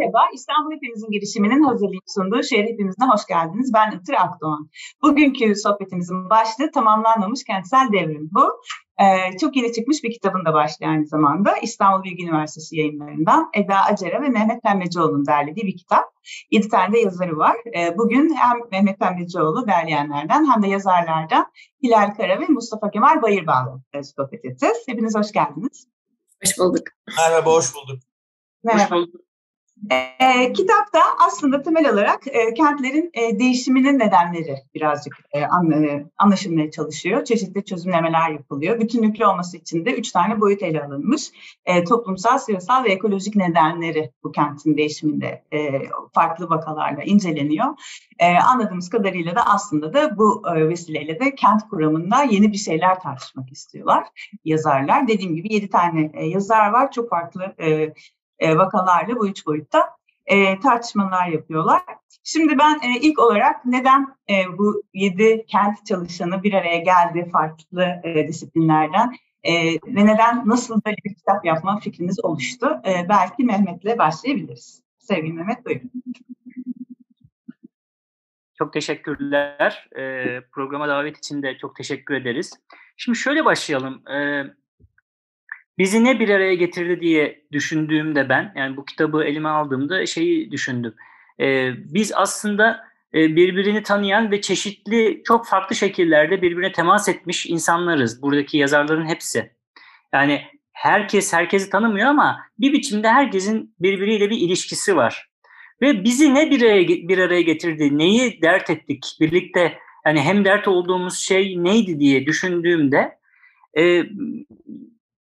Merhaba, İstanbul Hepimizin girişiminin hazırlayıp sunduğu Şehir Hepimiz'e hoş geldiniz. Ben Itır Akdoğan. Bugünkü sohbetimizin başlığı tamamlanmamış kentsel devrim bu. Ee, çok yeni çıkmış bir kitabın da başlığı aynı zamanda. İstanbul Bilgi Üniversitesi yayınlarından Eda Acara ve Mehmet Pembecioğlu'nun derlediği bir kitap. Yedi tane de yazarı var. Ee, bugün hem Mehmet Pembecioğlu derleyenlerden hem de yazarlardan Hilal Kara ve Mustafa Kemal Bayırbağ'la sohbet edeceğiz. Hepiniz hoş geldiniz. Hoş bulduk. Merhaba, hoş bulduk. Merhaba. Hoş bulduk. E, kitapta aslında temel olarak e, kentlerin e, değişiminin nedenleri birazcık e, an, e, anlaşılmaya çalışıyor. Çeşitli çözümlemeler yapılıyor. Bütünlüklü olması için de üç tane boyut ele alınmış. E, toplumsal, siyasal ve ekolojik nedenleri bu kentin değişiminde e, farklı vakalarla inceleniyor. E, anladığımız kadarıyla da aslında da bu e, vesileyle de kent kuramında yeni bir şeyler tartışmak istiyorlar yazarlar. Dediğim gibi yedi tane e, yazar var. Çok farklı e, e, vakalarla bu üç boyutta e, tartışmalar yapıyorlar. Şimdi ben e, ilk olarak neden e, bu yedi kent çalışanı bir araya geldi farklı e, disiplinlerden e, ve neden nasıl böyle bir kitap yapma fikriniz oluştu? E, belki Mehmet'le başlayabiliriz. Sevgili Mehmet buyurun. Çok teşekkürler. E, programa davet için de çok teşekkür ederiz. Şimdi şöyle başlayalım. E, bizi ne bir araya getirdi diye düşündüğümde ben, yani bu kitabı elime aldığımda şeyi düşündüm. Ee, biz aslında e, birbirini tanıyan ve çeşitli çok farklı şekillerde birbirine temas etmiş insanlarız. Buradaki yazarların hepsi. Yani herkes herkesi tanımıyor ama bir biçimde herkesin birbiriyle bir ilişkisi var. Ve bizi ne bir araya, bir araya getirdi, neyi dert ettik birlikte, yani hem dert olduğumuz şey neydi diye düşündüğümde e,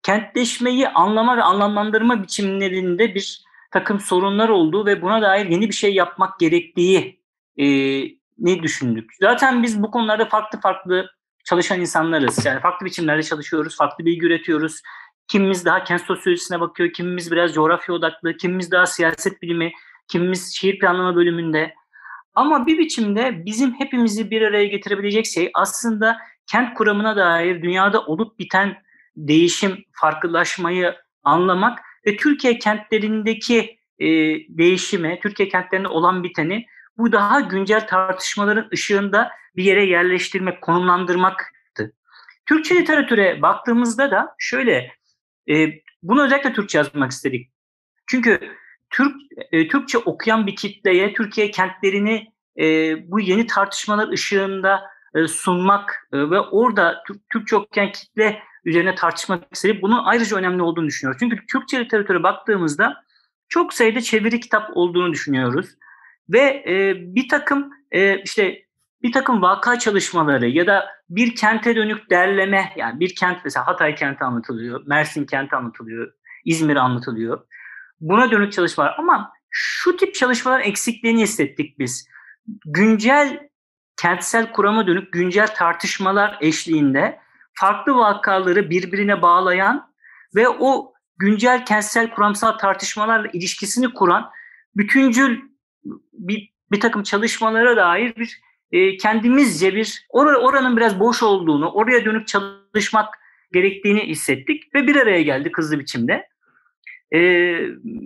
kentleşmeyi anlama ve anlamlandırma biçimlerinde bir takım sorunlar olduğu ve buna dair yeni bir şey yapmak gerektiği e, ne düşündük. Zaten biz bu konularda farklı farklı çalışan insanlarız. Yani farklı biçimlerde çalışıyoruz, farklı bilgi üretiyoruz. Kimimiz daha kent sosyolojisine bakıyor, kimimiz biraz coğrafya odaklı, kimimiz daha siyaset bilimi, kimimiz şehir planlama bölümünde. Ama bir biçimde bizim hepimizi bir araya getirebilecek şey aslında kent kuramına dair dünyada olup biten değişim, farklılaşmayı anlamak ve Türkiye kentlerindeki e, değişimi, Türkiye kentlerinde olan biteni bu daha güncel tartışmaların ışığında bir yere yerleştirmek, konumlandırmaktı. Türkçe literatüre baktığımızda da şöyle, e, bunu özellikle Türkçe yazmak istedik. Çünkü Türk e, Türkçe okuyan bir kitleye Türkiye kentlerini e, bu yeni tartışmalar ışığında e, sunmak e, ve orada Türkçe okuyan kitle üzerine tartışmak istedik. Bunun ayrıca önemli olduğunu düşünüyoruz. Çünkü Türkçe literatüre baktığımızda çok sayıda çeviri kitap olduğunu düşünüyoruz. Ve e, bir takım e, işte bir takım vaka çalışmaları ya da bir kente dönük derleme yani bir kent mesela Hatay kenti anlatılıyor, Mersin kenti anlatılıyor, İzmir anlatılıyor. Buna dönük çalışmalar ama şu tip çalışmalar eksikliğini hissettik biz. Güncel kentsel kurama dönük güncel tartışmalar eşliğinde farklı vakaları birbirine bağlayan ve o güncel kentsel kuramsal tartışmalarla ilişkisini kuran bütüncül bir, bir takım çalışmalara dair bir e, kendimizce bir or oranın biraz boş olduğunu, oraya dönüp çalışmak gerektiğini hissettik ve bir araya geldik hızlı biçimde. E,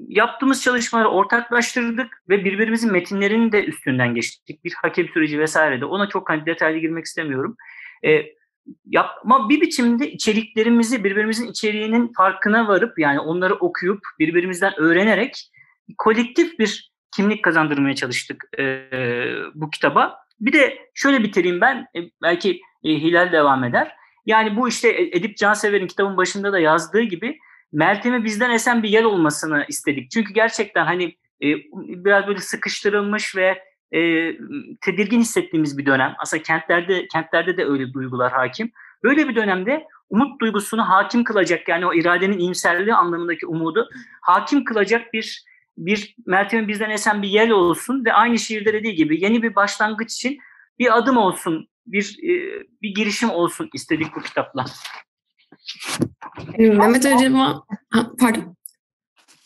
yaptığımız çalışmaları ortaklaştırdık ve birbirimizin metinlerini de üstünden geçtik. Bir hakem süreci vesaire de ona çok hani detaylı girmek istemiyorum. E, yapma bir biçimde içeriklerimizi birbirimizin içeriğinin farkına varıp yani onları okuyup birbirimizden öğrenerek kolektif bir kimlik kazandırmaya çalıştık e, bu kitaba. Bir de şöyle bitireyim ben e, belki e, Hilal devam eder. Yani bu işte Edip Cansever'in kitabın başında da yazdığı gibi Meltem'e bizden esen bir yer olmasını istedik. Çünkü gerçekten hani e, biraz böyle sıkıştırılmış ve e, tedirgin hissettiğimiz bir dönem. Aslında kentlerde kentlerde de öyle duygular hakim. Böyle bir dönemde umut duygusunu hakim kılacak yani o iradenin iyimserliği anlamındaki umudu hakim kılacak bir bir Meltem'in bizden esen bir yer olsun ve aynı şiirde dediği gibi yeni bir başlangıç için bir adım olsun, bir e, bir girişim olsun istedik bu kitapla. Mehmet Hocam'a, pardon.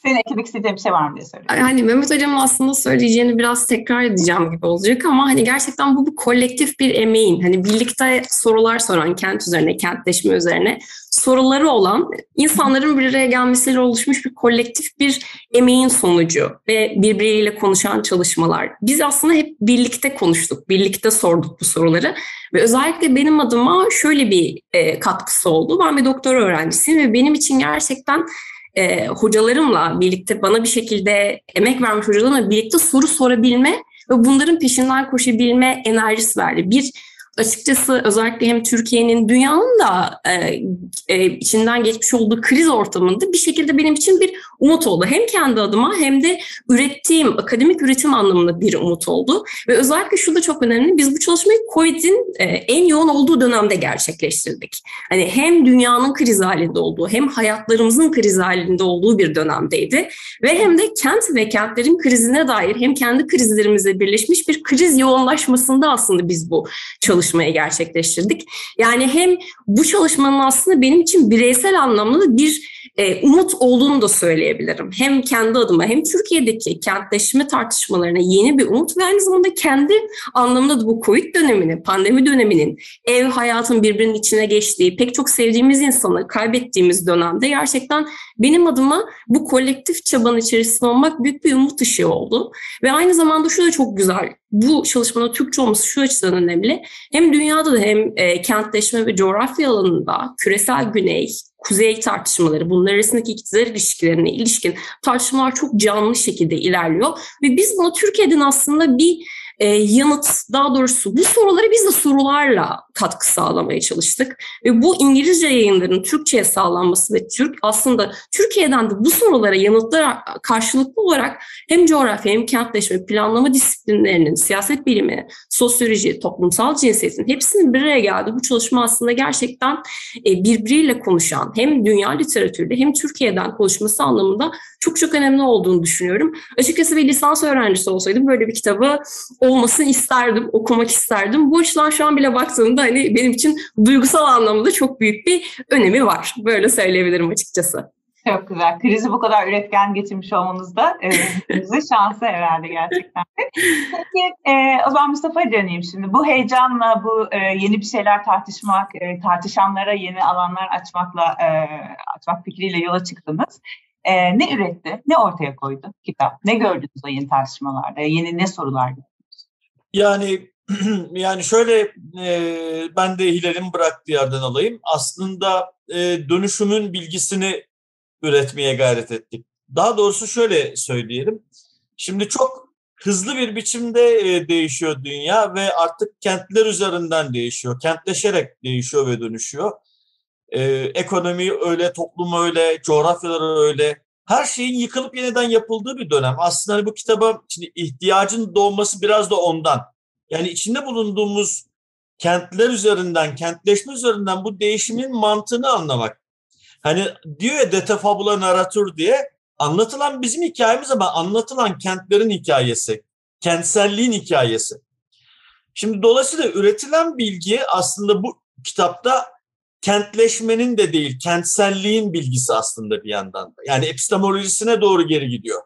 Senin eklemek istediğin bir şey var mı diye soruyorum. Hani Mehmet Hocam'ın aslında söyleyeceğini biraz tekrar edeceğim gibi olacak ama hani gerçekten bu bir kolektif bir emeğin hani birlikte sorular soran kent üzerine, kentleşme üzerine soruları olan insanların bir araya gelmesiyle oluşmuş bir kolektif bir emeğin sonucu ve birbiriyle konuşan çalışmalar. Biz aslında hep birlikte konuştuk, birlikte sorduk bu soruları ve özellikle benim adıma şöyle bir e, katkısı oldu. Ben bir doktor öğrencisiyim ve benim için gerçekten e, hocalarımla birlikte bana bir şekilde emek vermiş hocalarımla birlikte soru sorabilme ve bunların peşinden koşabilme enerjisi verdi. Bir açıkçası özellikle hem Türkiye'nin dünyanın da e, e, içinden geçmiş olduğu kriz ortamında bir şekilde benim için bir umut oldu. Hem kendi adıma hem de ürettiğim, akademik üretim anlamında bir umut oldu. Ve özellikle şu da çok önemli. Biz bu çalışmayı COVID'in e, en yoğun olduğu dönemde gerçekleştirdik. Hani hem dünyanın kriz halinde olduğu hem hayatlarımızın kriz halinde olduğu bir dönemdeydi. Ve hem de kent ve kentlerin krizine dair hem kendi krizlerimizle birleşmiş bir kriz yoğunlaşmasında aslında biz bu çalışmayı gerçekleştirdik. Yani hem bu çalışmanın aslında benim için bireysel anlamda bir e, umut olduğunu da söyleyebilirim. Hem kendi adıma hem Türkiye'deki kentleşme tartışmalarına yeni bir umut ve aynı zamanda kendi anlamında da bu Covid dönemini, pandemi döneminin ev hayatın birbirinin içine geçtiği, pek çok sevdiğimiz insanı kaybettiğimiz dönemde gerçekten benim adıma bu kolektif çabanın içerisinde olmak büyük bir umut ışığı oldu. Ve aynı zamanda şu da çok güzel bu çalışmanın Türkçe olması şu açıdan önemli. Hem dünyada da hem e, kentleşme ve coğrafya alanında küresel güney, kuzey tartışmaları, bunlar arasındaki iktidar ilişkilerine ilişkin tartışmalar çok canlı şekilde ilerliyor. Ve biz buna Türkiye'den aslında bir e, yanıt, daha doğrusu bu soruları biz de sorularla katkı sağlamaya çalıştık. Ve bu İngilizce yayınların Türkçe'ye sağlanması ve Türk aslında Türkiye'den de bu sorulara yanıtlar karşılıklı olarak hem coğrafya hem kentleşme, planlama disiplinlerinin, siyaset bilimi, sosyoloji, toplumsal cinsiyetin hepsinin bir araya geldi. Bu çalışma aslında gerçekten e, birbiriyle konuşan hem dünya literatürde hem Türkiye'den konuşması anlamında çok çok önemli olduğunu düşünüyorum. Açıkçası bir lisans öğrencisi olsaydım böyle bir kitabı olmasını isterdim, okumak isterdim. Bu açıdan şu an bile baktığımda hani benim için duygusal anlamda çok büyük bir önemi var. Böyle söyleyebilirim açıkçası. Çok güzel. Krizi bu kadar üretken geçirmiş olmanız da e, bize şansı herhalde gerçekten. Peki e, o zaman Mustafa'ya döneyim şimdi. Bu heyecanla, bu e, yeni bir şeyler tartışmak, e, tartışanlara yeni alanlar açmakla, e, açmak fikriyle yola çıktınız. E, ne üretti, ne ortaya koydu kitap? Ne gördünüz o yeni tartışmalarda, yeni ne sorular gördünüz? Yani yani şöyle e, ben de Hilal'in bıraktığı yerden alayım. Aslında e, dönüşümün bilgisini üretmeye gayret ettik. Daha doğrusu şöyle söyleyelim. Şimdi çok hızlı bir biçimde e, değişiyor dünya ve artık kentler üzerinden değişiyor. Kentleşerek değişiyor ve dönüşüyor. E, ekonomi öyle, toplum öyle, coğrafyalar öyle. Her şeyin yıkılıp yeniden yapıldığı bir dönem. Aslında hani bu kitaba şimdi ihtiyacın doğması biraz da ondan. Yani içinde bulunduğumuz kentler üzerinden, kentleşme üzerinden bu değişimin mantığını anlamak. Hani diyor ya dete fabula narratür diye anlatılan bizim hikayemiz ama anlatılan kentlerin hikayesi, kentselliğin hikayesi. Şimdi dolayısıyla üretilen bilgi aslında bu kitapta kentleşmenin de değil, kentselliğin bilgisi aslında bir yandan da. Yani epistemolojisine doğru geri gidiyor.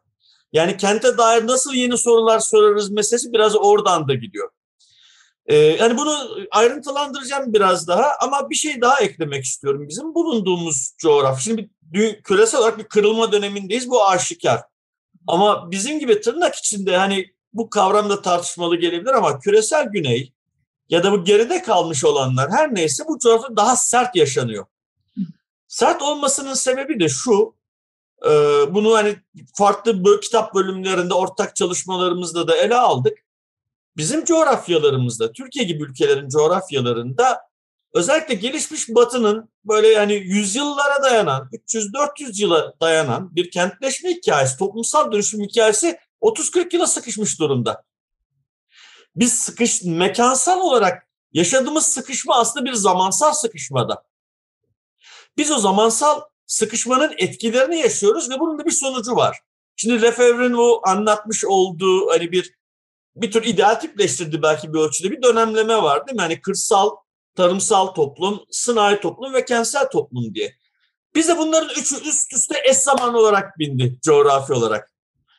Yani kente dair nasıl yeni sorular sorarız meselesi biraz oradan da gidiyor. Ee, yani bunu ayrıntılandıracağım biraz daha ama bir şey daha eklemek istiyorum. Bizim bulunduğumuz coğrafya, şimdi bir, küresel olarak bir kırılma dönemindeyiz bu aşikar. Ama bizim gibi tırnak içinde hani bu kavram da tartışmalı gelebilir ama küresel güney ya da bu geride kalmış olanlar her neyse bu coğrafya daha sert yaşanıyor. Sert olmasının sebebi de şu, e, bunu hani farklı kitap bölümlerinde ortak çalışmalarımızda da ele aldık. Bizim coğrafyalarımızda, Türkiye gibi ülkelerin coğrafyalarında özellikle gelişmiş batının böyle yani yüzyıllara dayanan, 300-400 yıla dayanan bir kentleşme hikayesi, toplumsal dönüşüm hikayesi 30-40 yıla sıkışmış durumda. Biz sıkış, mekansal olarak yaşadığımız sıkışma aslında bir zamansal sıkışmada. Biz o zamansal sıkışmanın etkilerini yaşıyoruz ve bunun da bir sonucu var. Şimdi Lefebvre'nin o anlatmış olduğu hani bir bir tür ideal tipleştirdi belki bir ölçüde bir dönemleme var değil mi? Yani kırsal, tarımsal toplum, sınai toplum ve kentsel toplum diye. Bize bunların üçü üst üste eş zamanlı olarak bindi coğrafi olarak.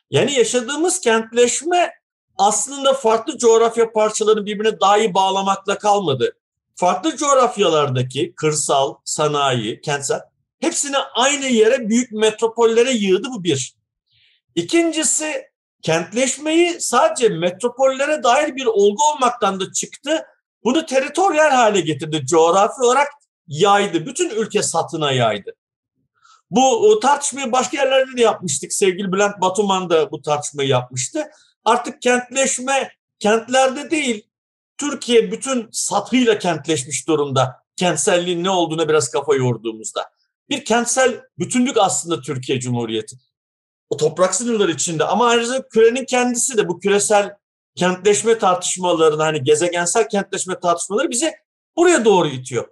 Yani yaşadığımız kentleşme aslında farklı coğrafya parçalarını birbirine daha iyi bağlamakla kalmadı. Farklı coğrafyalardaki kırsal, sanayi, kentsel hepsini aynı yere büyük metropollere yığdı bu bir. İkincisi kentleşmeyi sadece metropollere dair bir olgu olmaktan da çıktı. Bunu teritoryal hale getirdi. Coğrafi olarak yaydı. Bütün ülke satına yaydı. Bu tartışmayı başka yerlerde de yapmıştık. Sevgili Bülent Batuman da bu tartışmayı yapmıştı. Artık kentleşme kentlerde değil, Türkiye bütün satıyla kentleşmiş durumda. Kentselliğin ne olduğuna biraz kafa yorduğumuzda. Bir kentsel bütünlük aslında Türkiye Cumhuriyeti. O toprak sınırları içinde ama ayrıca kürenin kendisi de bu küresel kentleşme tartışmalarını hani gezegensel kentleşme tartışmaları bize buraya doğru itiyor.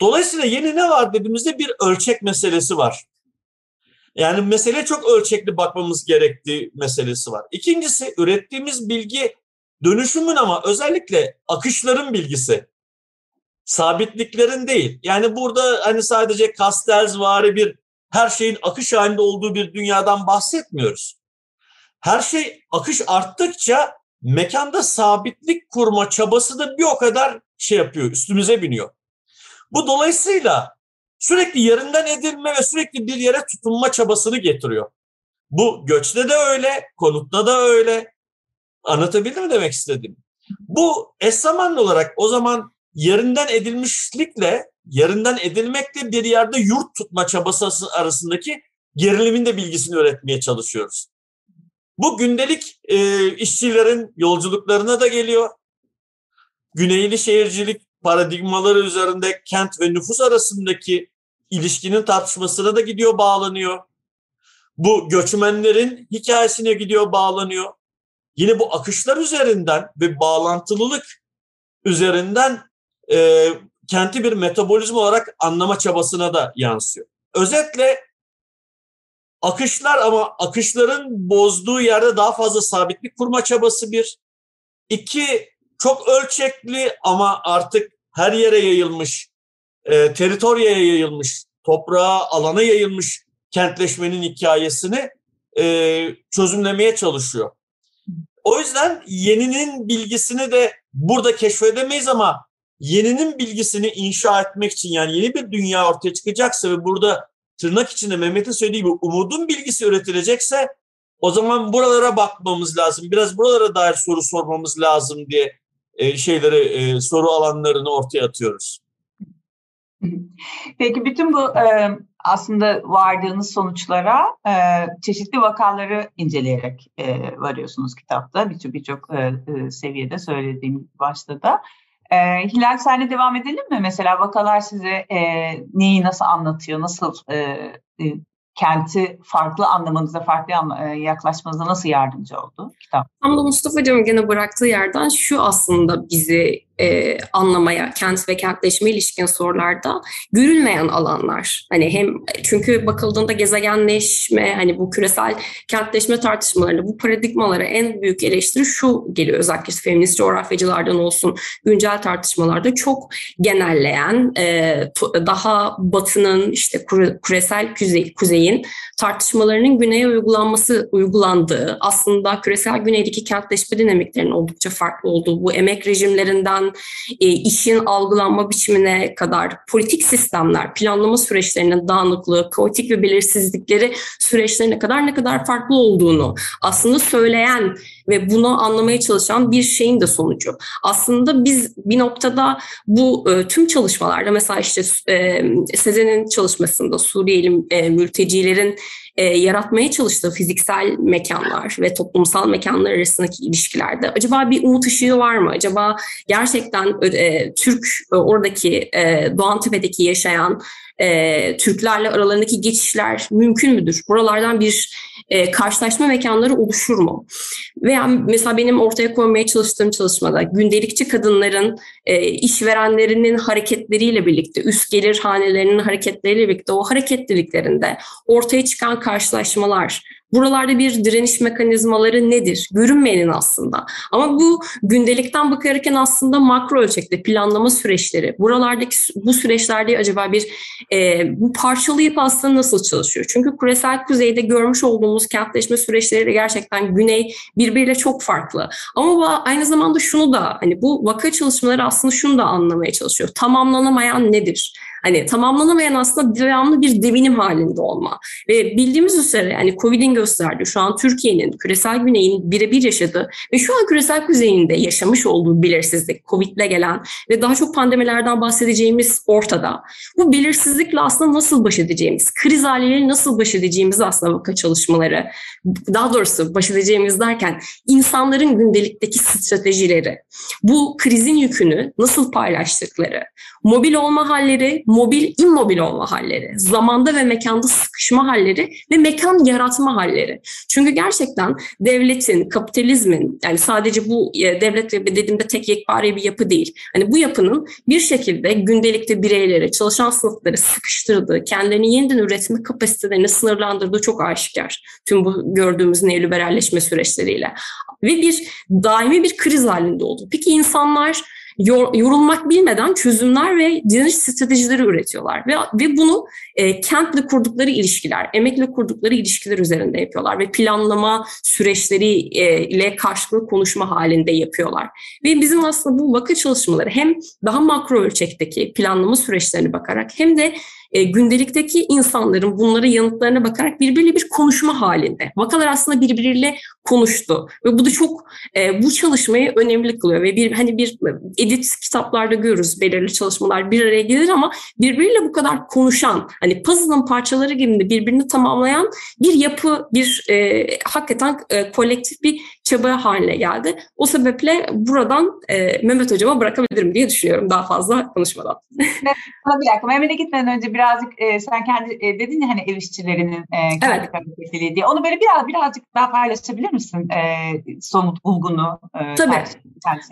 Dolayısıyla yeni ne var dediğimizde bir ölçek meselesi var. Yani mesele çok ölçekli bakmamız gerektiği meselesi var. İkincisi ürettiğimiz bilgi dönüşümün ama özellikle akışların bilgisi. Sabitliklerin değil. Yani burada hani sadece Castells vari bir her şeyin akış halinde olduğu bir dünyadan bahsetmiyoruz. Her şey akış arttıkça mekanda sabitlik kurma çabası da bir o kadar şey yapıyor, üstümüze biniyor. Bu dolayısıyla sürekli yerinden edilme ve sürekli bir yere tutunma çabasını getiriyor. Bu göçte de öyle, konutta da öyle. Anlatabildim mi demek istedim? Bu eş zamanlı olarak o zaman yerinden edilmişlikle, yerinden edilmekle bir yerde yurt tutma çabası arasındaki gerilimin de bilgisini öğretmeye çalışıyoruz. Bu gündelik e, işçilerin yolculuklarına da geliyor. Güneyli şehircilik paradigmaları üzerinde kent ve nüfus arasındaki ilişkinin tartışmasına da gidiyor, bağlanıyor. Bu göçmenlerin hikayesine gidiyor, bağlanıyor. Yine bu akışlar üzerinden ve bağlantılılık üzerinden e, kenti bir metabolizma olarak anlama çabasına da yansıyor. Özetle akışlar ama akışların bozduğu yerde daha fazla sabitlik kurma çabası bir. İki, çok ölçekli ama artık her yere yayılmış, e, teritoryaya yayılmış, toprağa, alana yayılmış kentleşmenin hikayesini e, çözümlemeye çalışıyor. O yüzden yeninin bilgisini de burada keşfedemeyiz ama yeninin bilgisini inşa etmek için yani yeni bir dünya ortaya çıkacaksa ve burada tırnak içinde Mehmet'in söylediği gibi umudun bilgisi üretilecekse o zaman buralara bakmamız lazım. Biraz buralara dair soru sormamız lazım diye e, şeyleri e, soru alanlarını ortaya atıyoruz. Peki bütün bu aslında vardığınız sonuçlara çeşitli vakaları inceleyerek varıyorsunuz kitapta. Birçok birçok seviyede söylediğim başta da. Hilal senle devam edelim mi? Mesela vakalar size neyi nasıl anlatıyor, nasıl kenti farklı anlamanıza, farklı yaklaşmanıza nasıl yardımcı oldu kitap? Tam da Mustafa Hocam'ın gene bıraktığı yerden şu aslında bizi e, anlamaya, kent ve kentleşme ilişkin sorularda görülmeyen alanlar. Hani hem çünkü bakıldığında gezegenleşme, hani bu küresel kentleşme tartışmalarında bu paradigmalara en büyük eleştiri şu geliyor özellikle feminist coğrafyacılardan olsun güncel tartışmalarda çok genelleyen e, daha batının işte küresel kuzey, kuzeyin tartışmalarının güneye uygulanması uygulandığı aslında küresel güneydeki kentleşme dinamiklerinin oldukça farklı olduğu bu emek rejimlerinden e, işin algılanma biçimine kadar politik sistemler, planlama süreçlerinin dağınıklığı, kaotik ve belirsizlikleri süreçlerine kadar ne kadar farklı olduğunu aslında söyleyen ve bunu anlamaya çalışan bir şeyin de sonucu. Aslında biz bir noktada bu e, tüm çalışmalarda mesela işte e, Sezen'in çalışmasında Suriyeli e, mültecilerin e, yaratmaya çalıştığı fiziksel mekanlar ve toplumsal mekanlar arasındaki ilişkilerde acaba bir umut ışığı var mı? Acaba gerçekten e, Türk e, oradaki e, Doğantepe'deki yaşayan e, Türklerle aralarındaki geçişler mümkün müdür? Buralardan bir e, karşılaşma mekanları oluşur mu? Veya mesela benim ortaya koymaya çalıştığım çalışmada gündelikçi kadınların e, işverenlerinin hareketleriyle birlikte, üst gelir hanelerinin hareketleriyle birlikte o hareketliliklerinde ortaya çıkan karşılaşmalar, Buralarda bir direniş mekanizmaları nedir? Görünmeyenin aslında. Ama bu gündelikten bakarken aslında makro ölçekte planlama süreçleri, buralardaki bu süreçlerde acaba bir e, bu parçalı yapı aslında nasıl çalışıyor? Çünkü küresel kuzeyde görmüş olduğumuz kentleşme süreçleri de gerçekten güney birbiriyle çok farklı. Ama aynı zamanda şunu da hani bu vaka çalışmaları aslında şunu da anlamaya çalışıyor. Tamamlanamayan nedir? Hani tamamlanamayan aslında devamlı bir devinim halinde olma. Ve bildiğimiz üzere yani Covid'in gösterdiği şu an Türkiye'nin küresel güneyin birebir yaşadığı ve şu an küresel kuzeyinde yaşamış olduğu belirsizlik, Covid'le gelen ve daha çok pandemilerden bahsedeceğimiz ortada. Bu belirsizlikle aslında nasıl baş edeceğimiz, kriz haliyle nasıl baş edeceğimiz aslında vaka çalışmaları, daha doğrusu baş edeceğimiz derken insanların gündelikteki stratejileri, bu krizin yükünü nasıl paylaştıkları, mobil olma halleri, mobil, immobil olma halleri, zamanda ve mekanda sıkışma halleri ve mekan yaratma halleri. Çünkü gerçekten devletin, kapitalizmin yani sadece bu e, devlet dediğimde tek yekpare bir yapı değil. Hani bu yapının bir şekilde gündelikte bireyleri, çalışan sınıfları sıkıştırdığı, kendilerini yeniden üretme kapasitelerini sınırlandırdığı çok aşikar. Tüm bu gördüğümüz neoliberalleşme süreçleriyle. Ve bir daimi bir kriz halinde oldu. Peki insanlar yorulmak bilmeden çözümler ve direniş stratejileri üretiyorlar. Ve, ve bunu e, kentle kurdukları ilişkiler, emekle kurdukları ilişkiler üzerinde yapıyorlar ve planlama süreçleri e, ile karşılıklı konuşma halinde yapıyorlar. Ve bizim aslında bu vaka çalışmaları hem daha makro ölçekteki planlama süreçlerine bakarak hem de e, gündelikteki insanların bunlara yanıtlarına bakarak birbiriyle bir konuşma halinde. Vakalar aslında birbiriyle konuştu ve bu da çok e, bu çalışmayı önemli kılıyor ve bir hani bir edit kitaplarda görürüz belirli çalışmalar bir araya gelir ama birbiriyle bu kadar konuşan hani puzzle'ın parçaları gibi birbirini tamamlayan bir yapı bir e, hakikaten e, kolektif bir çaba haline geldi. O sebeple buradan e, Mehmet Hocama bırakabilirim diye düşünüyorum daha fazla konuşmadan. bir dakika Mehmet'e gitmeden önce birazcık e, sen kendi e, dedin ya hani ev işçilerinin e, kendi evet. hareketliliği diye. Onu böyle biraz birazcık daha paylaşabilir misin? E, somut bulgunu. E, Tabii.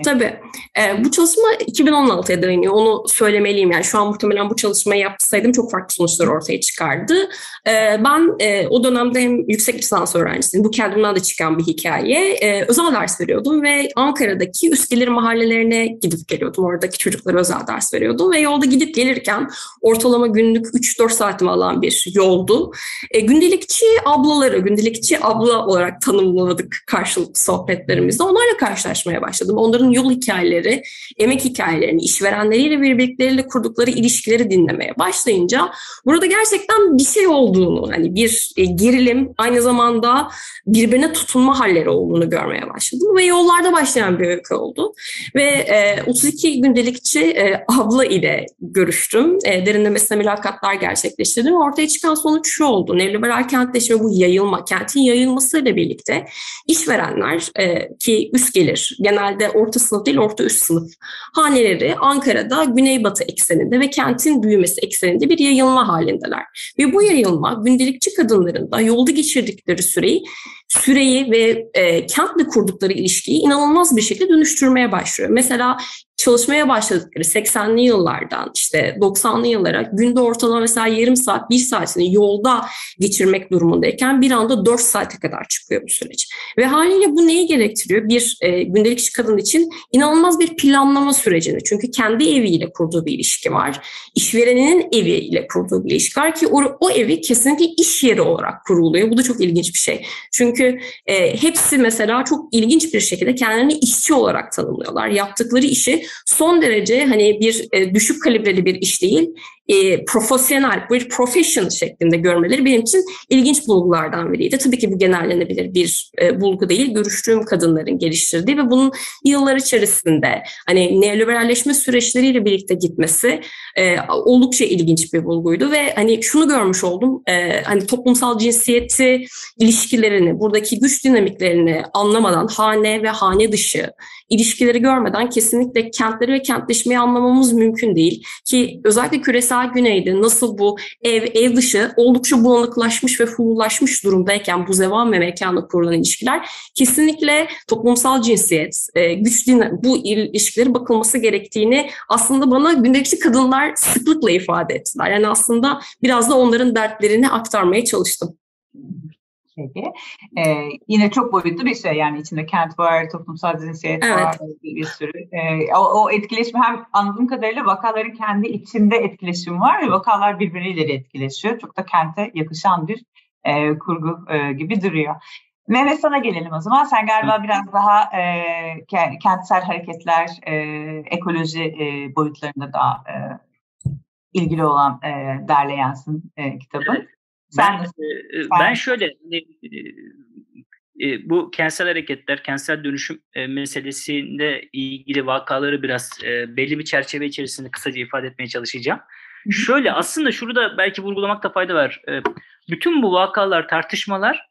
Tabii. E, bu çalışma 2016'ya dayanıyor. Onu söylemeliyim. Yani şu an muhtemelen bu çalışmayı yapsaydım çok farklı sonuçlar ortaya çıkardı. E, ben e, o dönemde hem yüksek lisans öğrencisiyim. Bu kendimden de çıkan bir hikaye. E, özel ders veriyordum ve Ankara'daki gelir mahallelerine gidip geliyordum. Oradaki çocuklara özel ders veriyordum ve yolda gidip gelirken ortalama günlük 3-4 saatimi alan bir yoldu. E, gündelikçi ablaları, gündelikçi abla olarak tanımladık karşılıklı sohbetlerimizde. Onlarla karşılaşmaya başladım. Onların yol hikayeleri, emek hikayelerini, işverenleriyle birbirleriyle kurdukları ilişkileri dinlemeye başlayınca burada gerçekten bir şey olduğunu, hani bir e, gerilim, aynı zamanda birbirine tutunma halleri olduğunu görmeye başladım ve yollarda başlayan bir öykü oldu. Ve e, 32 gündelikçi e, abla ile görüştüm. E, derinlemesine mülakatlar gerçekleştirdim. Ortaya çıkan sonuç şu oldu. Neoliberal kentleşme bu yayılma, kentin yayılmasıyla birlikte işverenler e, ki üst gelir, genelde orta sınıf değil orta üst sınıf haneleri Ankara'da güneybatı ekseninde ve kentin büyümesi ekseninde bir yayılma halindeler. Ve bu yayılma gündelikçi kadınların da yolda geçirdikleri süreyi süreyi ve e, kentle kurdukları ilişkiyi inanılmaz bir şekilde dönüştürmeye başlıyor. Mesela çalışmaya başladıkları 80'li yıllardan işte 90'lı yıllara günde ortalama mesela yarım saat, bir saatini yolda geçirmek durumundayken bir anda 4 saate kadar çıkıyor bu süreç. Ve haliyle bu neyi gerektiriyor? Bir e, gündelik iş kadın için inanılmaz bir planlama sürecini. Çünkü kendi eviyle kurduğu bir ilişki var. İşvereninin eviyle kurduğu bir ilişki var ki o, o evi kesinlikle iş yeri olarak kuruluyor. Bu da çok ilginç bir şey. Çünkü e, hepsi mesela çok ilginç bir şekilde kendilerini işçi olarak tanımlıyorlar. Yaptıkları işi son derece hani bir e, düşük kalibreli bir iş değil, e, profesyonel, bir profession şeklinde görmeleri benim için ilginç bulgulardan biriydi. Tabii ki bu genellenebilir bir e, bulgu değil. Görüştüğüm kadınların geliştirdiği ve bunun yıllar içerisinde hani neoliberalleşme süreçleriyle birlikte gitmesi e, oldukça ilginç bir bulguydu ve hani şunu görmüş oldum. E, hani toplumsal cinsiyeti ilişkilerini, buradaki güç dinamiklerini anlamadan hane ve hane dışı ilişkileri görmeden kesinlikle kentleri ve kentleşmeyi anlamamız mümkün değil. Ki özellikle küresel güneyde nasıl bu ev, ev dışı oldukça bulanıklaşmış ve fullaşmış durumdayken bu zevan ve mekanla kurulan ilişkiler kesinlikle toplumsal cinsiyet, e, güç din, bu ilişkileri bakılması gerektiğini aslında bana gündelikçi kadınlar sıklıkla ifade ettiler. Yani aslında biraz da onların dertlerini aktarmaya çalıştım. Peki. Ee, yine çok boyutlu bir şey yani içinde kent var, toplumsal cinsiyet evet. var, bir, bir sürü. Ee, o, o etkileşim hem anladığım kadarıyla vakaların kendi içinde etkileşim var ve vakalar birbirleriyle etkileşiyor. Çok da kente yakışan bir e, kurgu e, gibi duruyor. Mehmet sana gelelim o zaman. Sen galiba biraz daha e, kentsel hareketler, e, ekoloji e, boyutlarında daha e, ilgili olan e, derleyensin e, kitabın. Evet. Sen ben, e, ben şöyle hani, e, bu kentsel hareketler, kentsel dönüşüm e, meselesinde ilgili vakaları biraz e, belli bir çerçeve içerisinde kısaca ifade etmeye çalışacağım. Şöyle aslında şurada belki vurgulamakta fayda var. E, bütün bu vakalar, tartışmalar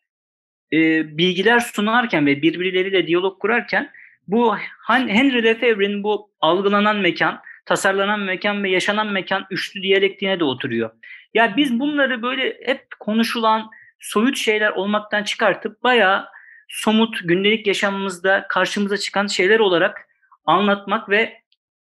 e, bilgiler sunarken ve birbirleriyle diyalog kurarken bu Henry Lefebvre'nin bu algılanan mekan, tasarlanan mekan ve yaşanan mekan üçlü diyalektiğine de oturuyor. Ya biz bunları böyle hep konuşulan soyut şeyler olmaktan çıkartıp bayağı somut gündelik yaşamımızda karşımıza çıkan şeyler olarak anlatmak ve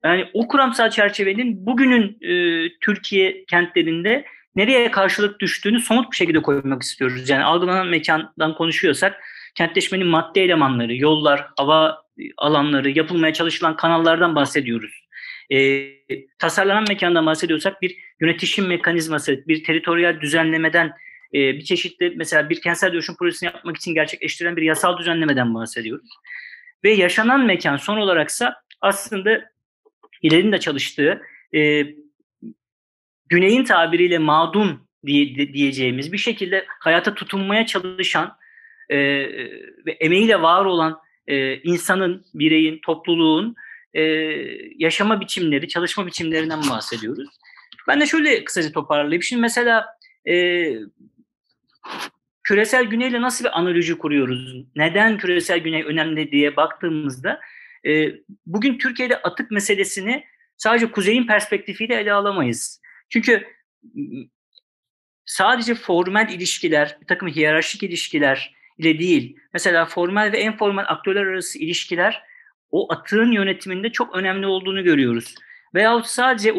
yani o kuramsal çerçevenin bugünün e, Türkiye kentlerinde nereye karşılık düştüğünü somut bir şekilde koymak istiyoruz. Yani algılanan mekandan konuşuyorsak kentleşmenin madde elemanları, yollar, hava alanları, yapılmaya çalışılan kanallardan bahsediyoruz. E, tasarlanan mekandan bahsediyorsak bir yönetişim mekanizması, bir teritoryal düzenlemeden e, bir çeşitli mesela bir kentsel dönüşüm projesini yapmak için gerçekleştirilen bir yasal düzenlemeden bahsediyoruz. Ve yaşanan mekan son olaraksa aslında İler'in de çalıştığı e, Güney'in tabiriyle mağdun diye, diyeceğimiz bir şekilde hayata tutunmaya çalışan e, ve emeğiyle var olan e, insanın, bireyin, topluluğun e, yaşama biçimleri, çalışma biçimlerinden bahsediyoruz. Ben de şöyle kısaca toparlayayım. Şimdi mesela e, küresel güneyle nasıl bir analoji kuruyoruz? Neden küresel güney önemli diye baktığımızda e, bugün Türkiye'de atık meselesini sadece kuzeyin perspektifiyle ele alamayız. Çünkü sadece formel ilişkiler, bir takım hiyerarşik ilişkiler ile değil, mesela formel ve en formal aktörler arası ilişkiler o atığın yönetiminde çok önemli olduğunu görüyoruz. Veyahut sadece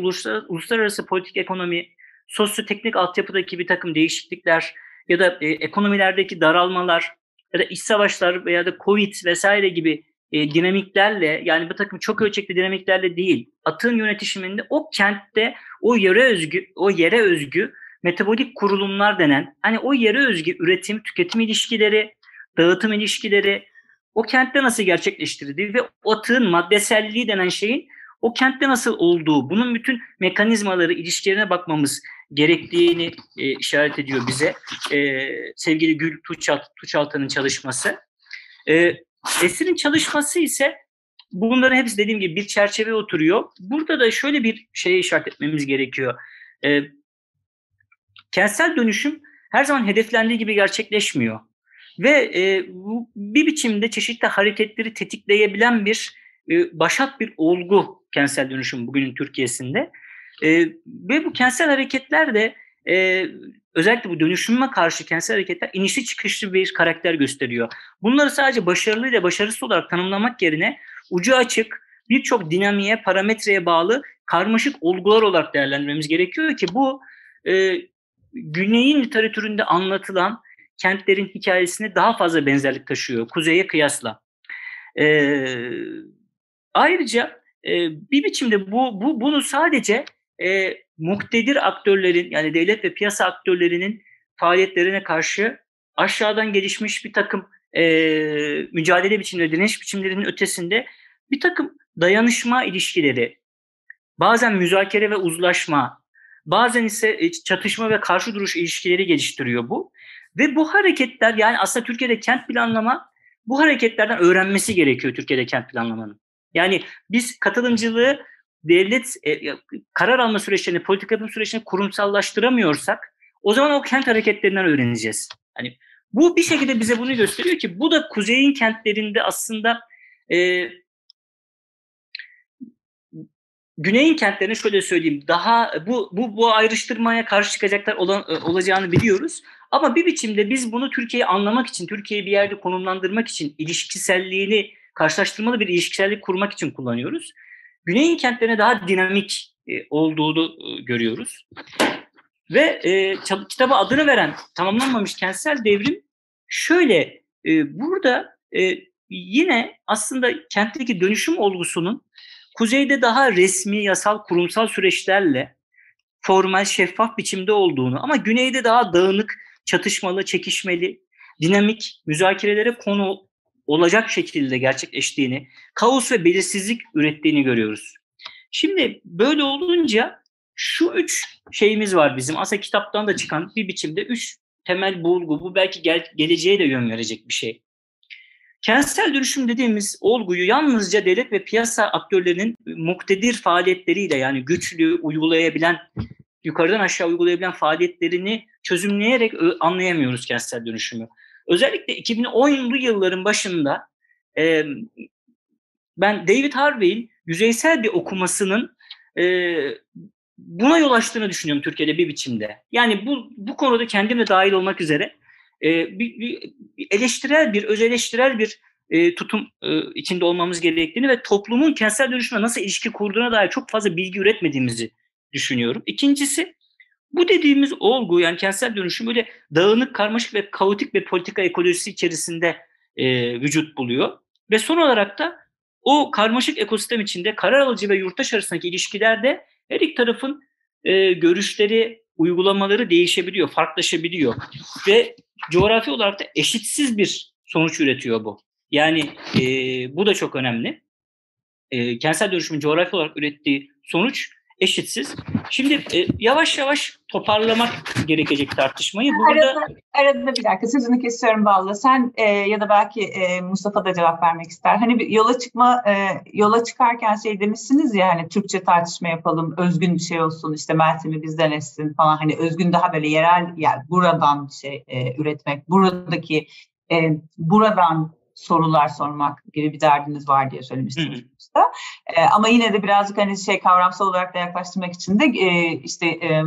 uluslararası, politik ekonomi, sosyoteknik altyapıdaki bir takım değişiklikler ya da e, ekonomilerdeki daralmalar ya da iç savaşlar veya da Covid vesaire gibi e, dinamiklerle yani bir takım çok ölçekli dinamiklerle değil atığın yönetişiminde o kentte o yere özgü o yere özgü metabolik kurulumlar denen hani o yere özgü üretim tüketim ilişkileri dağıtım ilişkileri o kentte nasıl gerçekleştirildiği ve o atığın maddeselliği denen şeyin o kentte nasıl olduğu, bunun bütün mekanizmaları, ilişkilerine bakmamız gerektiğini e, işaret ediyor bize. E, sevgili Gül Tuçalt, Tuçaltan'ın çalışması. E, Esir'in çalışması ise bunların hepsi dediğim gibi bir çerçeve oturuyor. Burada da şöyle bir şeye işaret etmemiz gerekiyor. E, kentsel dönüşüm her zaman hedeflendiği gibi gerçekleşmiyor. Ve e, bu bir biçimde çeşitli hareketleri tetikleyebilen bir e, başat bir olgu kentsel dönüşüm bugünün Türkiye'sinde. E, ve bu kentsel hareketler de e, özellikle bu dönüşüme karşı kentsel hareketler inişli çıkışlı bir karakter gösteriyor. Bunları sadece başarılı ile başarısız olarak tanımlamak yerine ucu açık, birçok dinamiğe, parametreye bağlı karmaşık olgular olarak değerlendirmemiz gerekiyor ki bu e, Güney'in literatüründe anlatılan kentlerin hikayesine daha fazla benzerlik taşıyor kuzeye kıyasla. E, ayrıca e, bir biçimde bu, bu bunu sadece e, muktedir aktörlerin yani devlet ve piyasa aktörlerinin faaliyetlerine karşı aşağıdan gelişmiş bir takım e, mücadele biçimleri, direniş biçimlerinin ötesinde bir takım dayanışma ilişkileri, bazen müzakere ve uzlaşma, bazen ise çatışma ve karşı duruş ilişkileri geliştiriyor bu. Ve bu hareketler yani aslında Türkiye'de kent planlama bu hareketlerden öğrenmesi gerekiyor Türkiye'de kent planlamanın. Yani biz katılımcılığı devlet e, karar alma süreçlerini, politika yapım süreçlerini kurumsallaştıramıyorsak o zaman o kent hareketlerinden öğreneceğiz. Hani bu bir şekilde bize bunu gösteriyor ki bu da kuzeyin kentlerinde aslında e, Güneyin kentlerine şöyle söyleyeyim daha bu bu bu ayrıştırmaya karşı çıkacaklar olan, e, olacağını biliyoruz. Ama bir biçimde biz bunu Türkiye'yi anlamak için, Türkiye'yi bir yerde konumlandırmak için ilişkiselliğini karşılaştırmalı bir ilişkisellik kurmak için kullanıyoruz. Güney'in kentlerine daha dinamik e, olduğunu e, görüyoruz. Ve e, kitaba adını veren tamamlanmamış kentsel devrim Şöyle e, burada e, yine aslında kentteki dönüşüm olgusunun kuzeyde daha resmi, yasal, kurumsal süreçlerle formal, şeffaf biçimde olduğunu ama güneyde daha dağınık, çatışmalı, çekişmeli, dinamik, müzakerelere konu olacak şekilde gerçekleştiğini, kaos ve belirsizlik ürettiğini görüyoruz. Şimdi böyle olunca şu üç şeyimiz var bizim. Aslında kitaptan da çıkan bir biçimde üç temel bulgu. Bu belki gel- geleceğe de yön verecek bir şey. Kentsel dönüşüm dediğimiz olguyu yalnızca devlet ve piyasa aktörlerinin muktedir faaliyetleriyle yani güçlü, uygulayabilen, yukarıdan aşağı uygulayabilen faaliyetlerini çözümleyerek anlayamıyoruz kentsel dönüşümü. Özellikle 2010'lu yılların başında e, ben David Harvey'in yüzeysel bir okumasının e, buna yol açtığını düşünüyorum Türkiye'de bir biçimde. Yani bu bu konuda kendim de dahil olmak üzere e, bir, bir eleştirel bir, öz eleştirel bir e, tutum e, içinde olmamız gerektiğini ve toplumun kentsel dönüşüme nasıl ilişki kurduğuna dair çok fazla bilgi üretmediğimizi düşünüyorum. İkincisi bu dediğimiz olgu yani kentsel dönüşüm böyle dağınık, karmaşık ve kaotik bir politika ekolojisi içerisinde e, vücut buluyor. Ve son olarak da o karmaşık ekosistem içinde karar alıcı ve yurttaş arasındaki ilişkilerde her iki tarafın e, görüşleri, uygulamaları değişebiliyor, farklılaşabiliyor. Ve coğrafi olarak da eşitsiz bir sonuç üretiyor bu. Yani e, bu da çok önemli. E, kentsel dönüşümün coğrafi olarak ürettiği sonuç eşitsiz. Şimdi e, yavaş yavaş toparlamak gerekecek tartışmayı. Burada arada, arada bir dakika sözünü kesiyorum Ballı. Sen e, ya da belki e, Mustafa da cevap vermek ister. Hani bir yola çıkma e, yola çıkarken şey demişsiniz ya hani Türkçe tartışma yapalım, özgün bir şey olsun, işte Meltem'i bizden etsin falan. Hani özgün daha böyle yerel yani buradan bir şey e, üretmek, buradaki e, buradan sorular sormak gibi bir derdiniz var diye söylemiştiniz. Hı E, ama yine de birazcık hani şey kavramsal olarak da yaklaştırmak için de e, işte e,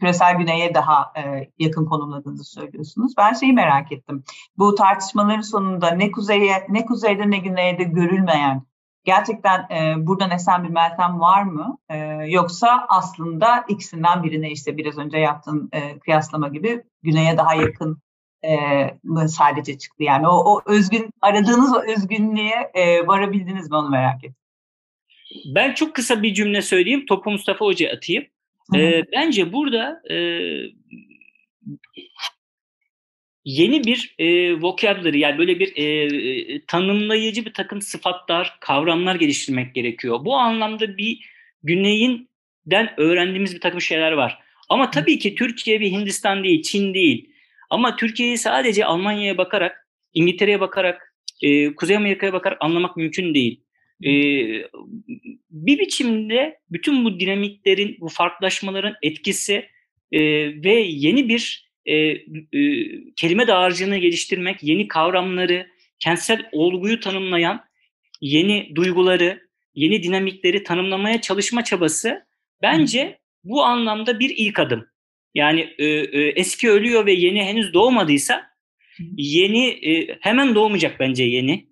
küresel güneye daha e, yakın konumladığınızı söylüyorsunuz. Ben şeyi merak ettim. Bu tartışmaların sonunda ne kuzeye ne kuzeyde ne güneyde görülmeyen gerçekten e, buradan esen bir Meltem var mı? E, yoksa aslında ikisinden birine işte biraz önce yaptığın e, kıyaslama gibi güneye daha yakın e, sadece çıktı. Yani o, o özgün aradığınız o özgünlüğe e, varabildiniz mi onu merak ettim. Ben çok kısa bir cümle söyleyeyim. Topu Mustafa Hoca atayım. E, bence burada e, yeni bir e, vocabulary yani böyle bir e, tanımlayıcı bir takım sıfatlar, kavramlar geliştirmek gerekiyor. Bu anlamda bir güneyinden öğrendiğimiz bir takım şeyler var. Ama tabii ki Türkiye bir Hindistan değil, Çin değil. Ama Türkiye'yi sadece Almanya'ya bakarak, İngiltere'ye bakarak, e, Kuzey Amerika'ya bakarak anlamak mümkün değil. E, bir biçimde bütün bu dinamiklerin, bu farklılaşmaların etkisi e, ve yeni bir e, e, kelime dağarcığını geliştirmek, yeni kavramları, kentsel olguyu tanımlayan yeni duyguları, yeni dinamikleri tanımlamaya çalışma çabası bence bu anlamda bir ilk adım. Yani e, e, eski ölüyor ve yeni henüz doğmadıysa yeni e, hemen doğmayacak bence yeni.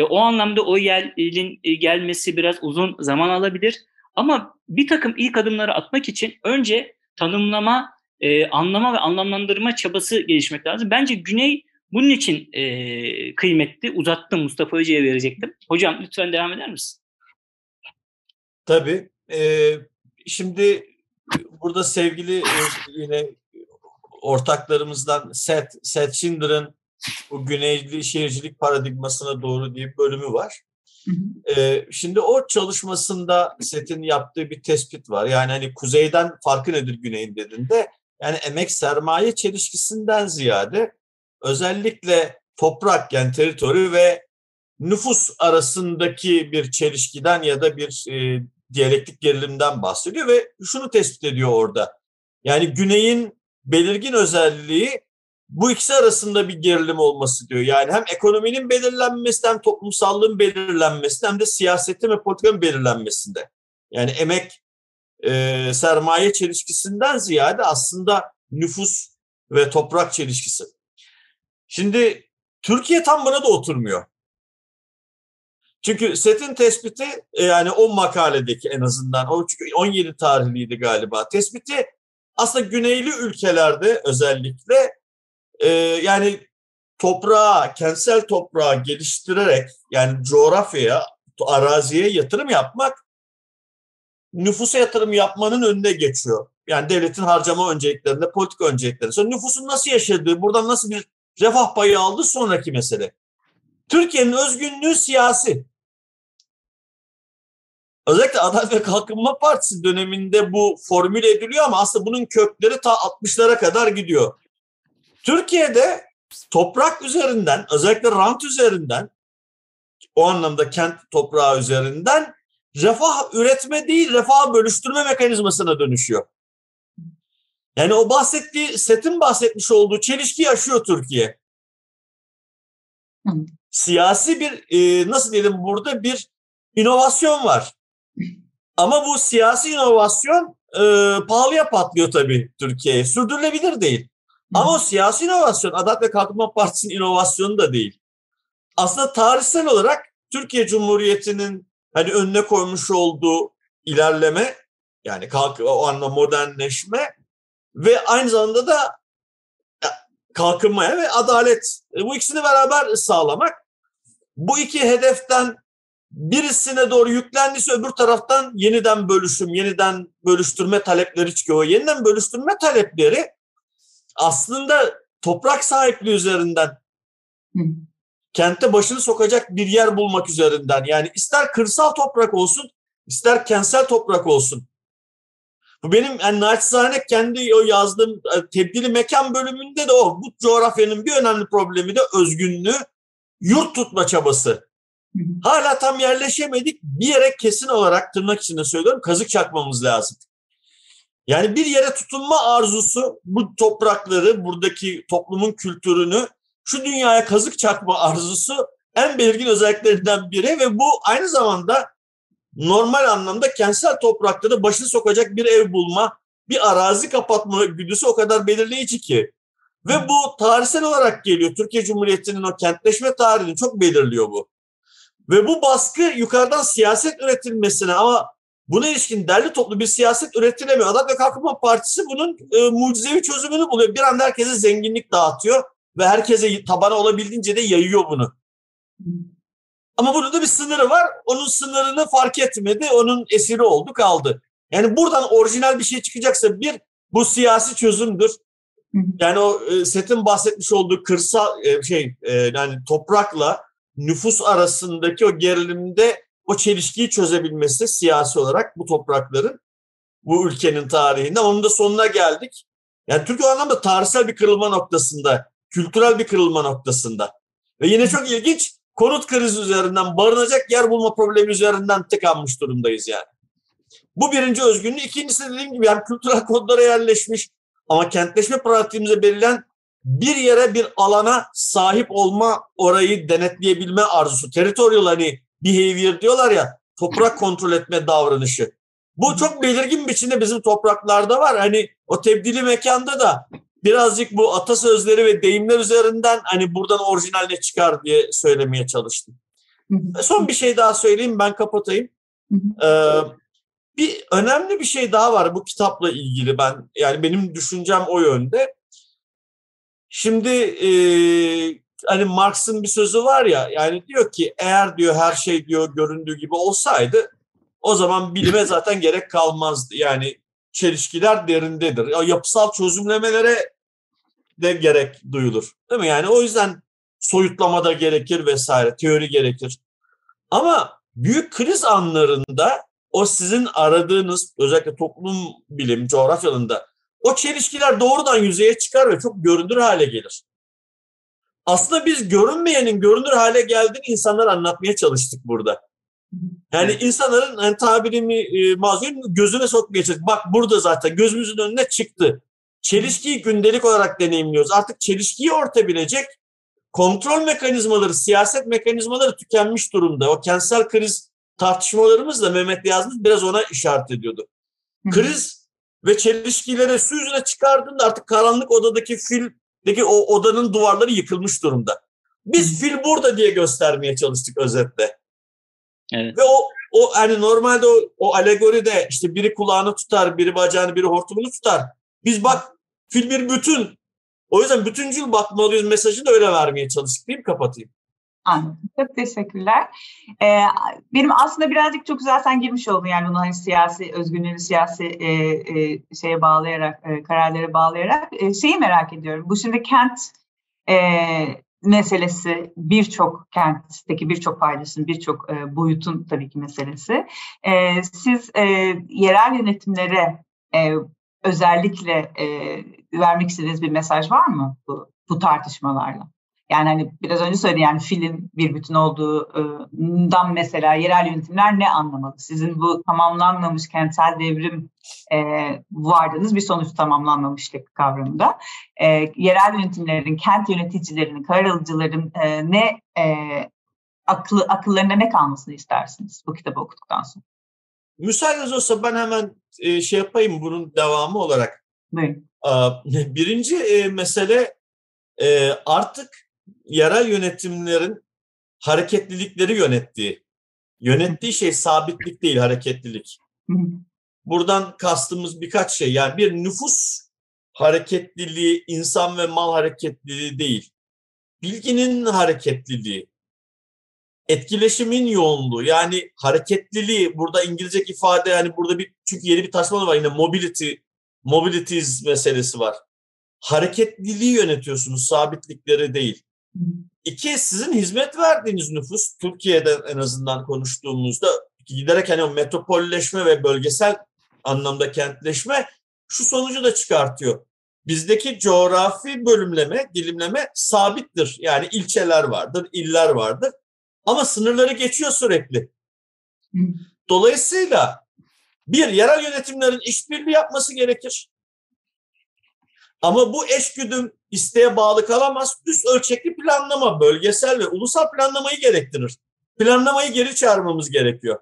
E, o anlamda o yerin e, gelmesi biraz uzun zaman alabilir. Ama bir takım ilk adımları atmak için önce tanımlama, e, anlama ve anlamlandırma çabası gelişmek lazım. Bence Güney bunun için e, kıymetli. Uzattım Mustafa Hoca'ya verecektim. Hocam lütfen devam eder misin? Tabii. E, şimdi burada sevgili e, yine ortaklarımızdan Seth, Seth Schindler'ın bu güneyli şehircilik paradigmasına doğru diye bir bölümü var. Ee, şimdi o çalışmasında Seth'in yaptığı bir tespit var. Yani hani kuzeyden farkı nedir güneyin dediğinde yani emek sermaye çelişkisinden ziyade özellikle toprak yani teritori ve nüfus arasındaki bir çelişkiden ya da bir e, diyalektik gerilimden bahsediyor ve şunu tespit ediyor orada. Yani güneyin belirgin özelliği bu ikisi arasında bir gerilim olması diyor. Yani hem ekonominin belirlenmesi hem toplumsallığın belirlenmesi hem de siyasetin ve politikanın belirlenmesinde. Yani emek e, sermaye çelişkisinden ziyade aslında nüfus ve toprak çelişkisi. Şimdi Türkiye tam buna da oturmuyor. Çünkü setin tespiti e, yani o makaledeki en azından o çünkü 17 tarihliydi galiba. Tespiti aslında güneyli ülkelerde özellikle e, yani toprağa, kentsel toprağa geliştirerek yani coğrafyaya, araziye yatırım yapmak nüfusa yatırım yapmanın önüne geçiyor. Yani devletin harcama önceliklerinde, politik önceliklerinde. Sonra nüfusun nasıl yaşadığı, buradan nasıl bir refah payı aldı sonraki mesele. Türkiye'nin özgünlüğü siyasi. Özellikle Adalet ve Kalkınma Partisi döneminde bu formüle ediliyor ama aslında bunun kökleri ta 60'lara kadar gidiyor. Türkiye'de toprak üzerinden, özellikle rant üzerinden, o anlamda kent toprağı üzerinden refah üretme değil, refah bölüştürme mekanizmasına dönüşüyor. Yani o bahsettiği, setin bahsetmiş olduğu çelişki yaşıyor Türkiye. Siyasi bir, e, nasıl diyelim burada bir inovasyon var. Ama bu siyasi inovasyon e, pahalıya patlıyor tabii Türkiye'ye. Sürdürülebilir değil. Ama o siyasi inovasyon Adalet ve Kalkınma Partisi'nin inovasyonu da değil. Aslında tarihsel olarak Türkiye Cumhuriyeti'nin hani önüne koymuş olduğu ilerleme yani kalk o anlamda modernleşme ve aynı zamanda da kalkınmaya ve adalet e, bu ikisini beraber sağlamak. Bu iki hedeften birisine doğru yüklendiyse öbür taraftan yeniden bölüşüm, yeniden bölüştürme talepleri çıkıyor. Yeniden bölüştürme talepleri aslında toprak sahipliği üzerinden kente başını sokacak bir yer bulmak üzerinden. Yani ister kırsal toprak olsun, ister kentsel toprak olsun. Bu benim yani naçizane kendi o yazdığım e, tebdili mekan bölümünde de o. Bu coğrafyanın bir önemli problemi de özgünlüğü, yurt tutma çabası. Hala tam yerleşemedik. Bir yere kesin olarak tırnak içinde söylüyorum kazık çakmamız lazım. Yani bir yere tutunma arzusu bu toprakları, buradaki toplumun kültürünü şu dünyaya kazık çakma arzusu en belirgin özelliklerinden biri ve bu aynı zamanda normal anlamda kentsel toprakları başını sokacak bir ev bulma, bir arazi kapatma güdüsü o kadar belirleyici ki. Ve bu tarihsel olarak geliyor. Türkiye Cumhuriyeti'nin o kentleşme tarihini çok belirliyor bu. Ve bu baskı yukarıdan siyaset üretilmesine ama buna ilişkin derli toplu bir siyaset üretilemiyor. Adalet ve Kalkınma Partisi bunun e, mucizevi çözümünü buluyor. Bir anda herkese zenginlik dağıtıyor ve herkese tabana olabildiğince de yayıyor bunu. Ama bunun da bir sınırı var. Onun sınırını fark etmedi. Onun esiri oldu kaldı. Yani buradan orijinal bir şey çıkacaksa bir bu siyasi çözümdür. Yani o e, setin bahsetmiş olduğu kırsal e, şey e, yani toprakla nüfus arasındaki o gerilimde o çelişkiyi çözebilmesi siyasi olarak bu toprakların bu ülkenin tarihinde. Onun da sonuna geldik. Yani Türkiye o anlamda tarihsel bir kırılma noktasında, kültürel bir kırılma noktasında. Ve yine çok ilginç konut krizi üzerinden, barınacak yer bulma problemi üzerinden tıkanmış durumdayız yani. Bu birinci özgünlüğü. İkincisi dediğim gibi yani kültürel kodlara yerleşmiş ama kentleşme pratiğimize belirlen bir yere bir alana sahip olma orayı denetleyebilme arzusu. Territorial hani behavior diyorlar ya toprak kontrol etme davranışı. Bu çok belirgin biçimde bizim topraklarda var. Hani o tebdili mekanda da birazcık bu atasözleri ve deyimler üzerinden hani buradan orijinal ne çıkar diye söylemeye çalıştım. Son bir şey daha söyleyeyim ben kapatayım. Ee, bir önemli bir şey daha var bu kitapla ilgili ben yani benim düşüncem o yönde. Şimdi e, hani Marx'ın bir sözü var ya yani diyor ki eğer diyor her şey diyor göründüğü gibi olsaydı o zaman bilime zaten gerek kalmazdı. Yani çelişkiler derindedir. O yapısal çözümlemelere de gerek duyulur. Değil mi? Yani o yüzden soyutlama da gerekir vesaire, teori gerekir. Ama büyük kriz anlarında o sizin aradığınız özellikle toplum bilim, coğrafyalında o çelişkiler doğrudan yüzeye çıkar ve çok görünür hale gelir. Aslında biz görünmeyenin görünür hale geldiğini insanlara anlatmaya çalıştık burada. Yani insanların yani tabirimi e, mazlum gözüne sokmaya çalıştık. Bak burada zaten gözümüzün önüne çıktı. Çelişkiyi gündelik olarak deneyimliyoruz. Artık çelişkiyi ortabilecek kontrol mekanizmaları, siyaset mekanizmaları tükenmiş durumda. O kentsel kriz tartışmalarımız da Mehmet Yazmış biraz ona işaret ediyordu. Kriz ve çelişkileri su yüzüne çıkardığında artık karanlık odadaki fildeki o odanın duvarları yıkılmış durumda. Biz fil burada diye göstermeye çalıştık özetle. Evet. Ve o o hani normalde o, o alegoride işte biri kulağını tutar, biri bacağını, biri hortumunu tutar. Biz bak fil bir bütün. O yüzden bütüncül bakmalıyız mesajını öyle vermeye çalıştık değil mi? Kapatayım. Anladım. Çok teşekkürler. Ee, benim aslında birazcık çok güzel sen girmiş oldun yani bunu hani siyasi özgünlüğünü siyasi e, e, şeye bağlayarak, e, kararlara bağlayarak e, şeyi merak ediyorum. Bu şimdi kent e, meselesi birçok kentteki birçok paydaşın, birçok e, boyutun tabii ki meselesi. E, siz e, yerel yönetimlere e, özellikle e, vermek istediğiniz bir mesaj var mı bu, bu tartışmalarla? Yani hani biraz önce söyledim yani filin bir bütün olduğundan mesela yerel yönetimler ne anlamalı? Sizin bu tamamlanmamış kentsel devrim e, vardığınız bir sonuç tamamlanmamışlık kavramında. E, yerel yönetimlerin, kent yöneticilerinin, karar alıcıların e, ne e, aklı, akıllarında ne kalmasını istersiniz bu kitabı okuduktan sonra? Müsaadeniz olsa ben hemen e, şey yapayım bunun devamı olarak. Buyurun. Birinci e, mesele e, artık yerel yönetimlerin hareketlilikleri yönettiği. Yönettiği şey sabitlik değil, hareketlilik. Buradan kastımız birkaç şey. Yani bir nüfus hareketliliği, insan ve mal hareketliliği değil. Bilginin hareketliliği, etkileşimin yoğunluğu yani hareketliliği burada İngilizce ifade yani burada bir çünkü yeni bir tasmanı var yine mobility mobilities meselesi var. Hareketliliği yönetiyorsunuz sabitlikleri değil. İki, sizin hizmet verdiğiniz nüfus, Türkiye'de en azından konuştuğumuzda giderek hani o metropolleşme ve bölgesel anlamda kentleşme şu sonucu da çıkartıyor. Bizdeki coğrafi bölümleme, dilimleme sabittir. Yani ilçeler vardır, iller vardır. Ama sınırları geçiyor sürekli. Dolayısıyla bir, yerel yönetimlerin işbirliği yapması gerekir. Ama bu eşgüdüm isteğe bağlı kalamaz. Üst ölçekli planlama, bölgesel ve ulusal planlamayı gerektirir. Planlamayı geri çağırmamız gerekiyor.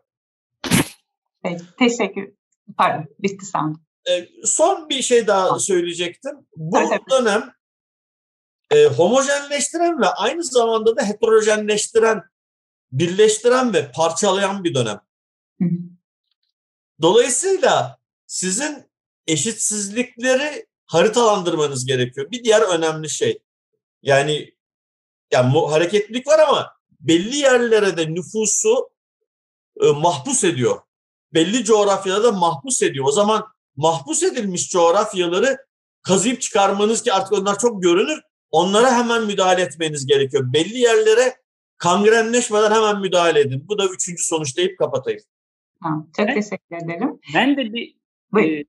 Peki, teşekkür. Pardon, bitti sandım. Ee, son bir şey daha söyleyecektim. Bu dönem e, homojenleştiren ve aynı zamanda da heterojenleştiren, birleştiren ve parçalayan bir dönem. Dolayısıyla sizin eşitsizlikleri haritalandırmanız gerekiyor. Bir diğer önemli şey. Yani yani hareketlilik var ama belli yerlere de nüfusu e, mahpus ediyor. Belli coğrafyada da mahpus ediyor. O zaman mahpus edilmiş coğrafyaları kazıyıp çıkarmanız ki artık onlar çok görünür. Onlara hemen müdahale etmeniz gerekiyor. Belli yerlere kangrenleşmeden hemen müdahale edin. Bu da üçüncü sonuç deyip kapatayım. Ha, çok ben, teşekkür ederim. Ben de bir e,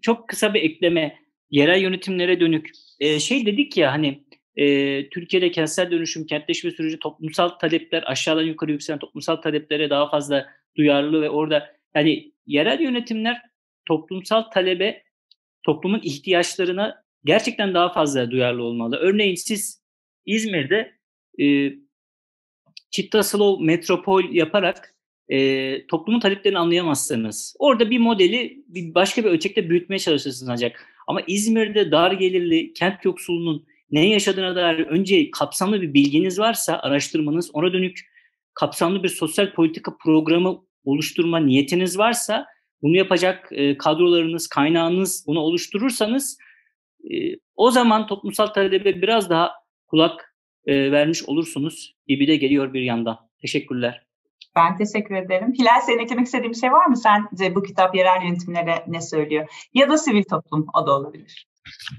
çok kısa bir ekleme yerel yönetimlere dönük e, şey dedik ya hani e, Türkiye'de kentsel dönüşüm, kentleşme süreci toplumsal talepler aşağıdan yukarı yükselen toplumsal taleplere daha fazla duyarlı ve orada yani yerel yönetimler toplumsal talebe toplumun ihtiyaçlarına gerçekten daha fazla duyarlı olmalı. Örneğin siz İzmir'de e, Çittasılov metropol yaparak e, toplumun taleplerini anlayamazsınız. Orada bir modeli bir başka bir ölçekte büyütmeye çalışırsınız ancak. Ama İzmir'de dar gelirli kent yoksulunun ne yaşadığına dair önce kapsamlı bir bilginiz varsa araştırmanız, ona dönük kapsamlı bir sosyal politika programı oluşturma niyetiniz varsa bunu yapacak e, kadrolarınız, kaynağınız bunu oluşturursanız e, o zaman toplumsal talebe biraz daha kulak e, vermiş olursunuz gibi de geliyor bir yandan. Teşekkürler. Ben teşekkür ederim. Hilal senin eklemek istediğin bir şey var mı? Sence bu kitap yerel yönetimlere ne söylüyor? Ya da sivil toplum o da olabilir.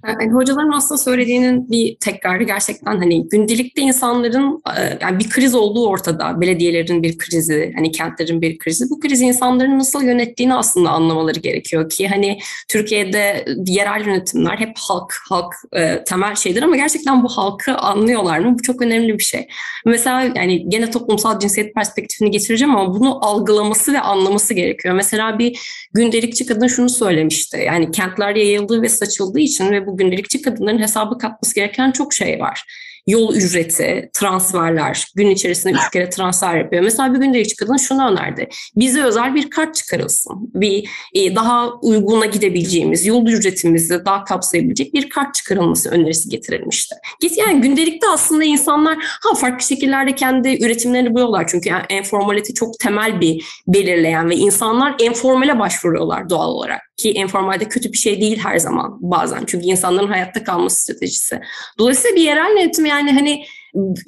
Yani hocaların aslında söylediğinin bir tekrarı gerçekten hani gündelikte insanların e, yani bir kriz olduğu ortada. Belediyelerin bir krizi, hani kentlerin bir krizi. Bu krizi insanların nasıl yönettiğini aslında anlamaları gerekiyor ki hani Türkiye'de yerel yönetimler hep halk, halk e, temel şeydir ama gerçekten bu halkı anlıyorlar mı? Bu çok önemli bir şey. Mesela yani gene toplumsal cinsiyet perspektifini getireceğim ama bunu algılaması ve anlaması gerekiyor. Mesela bir gündelikçi kadın şunu söylemişti. Yani kentler yayıldığı ve saçıldığı için ve bu gündelikçi kadınların hesabı katması gereken çok şey var. Yol ücreti, transferler, gün içerisinde üç kere transfer yapıyor. Mesela bir gündelik kadın şunu önerdi. Bize özel bir kart çıkarılsın. Bir e, daha uyguna gidebileceğimiz, yol ücretimizi daha kapsayabilecek bir kart çıkarılması önerisi getirilmişti. Yani gündelikte aslında insanlar ha farklı şekillerde kendi üretimlerini buluyorlar. Çünkü yani enformalite çok temel bir belirleyen ve insanlar informale başvuruyorlar doğal olarak. Ki informalde kötü bir şey değil her zaman bazen. Çünkü insanların hayatta kalması stratejisi. Dolayısıyla bir yerel yönetim yani hani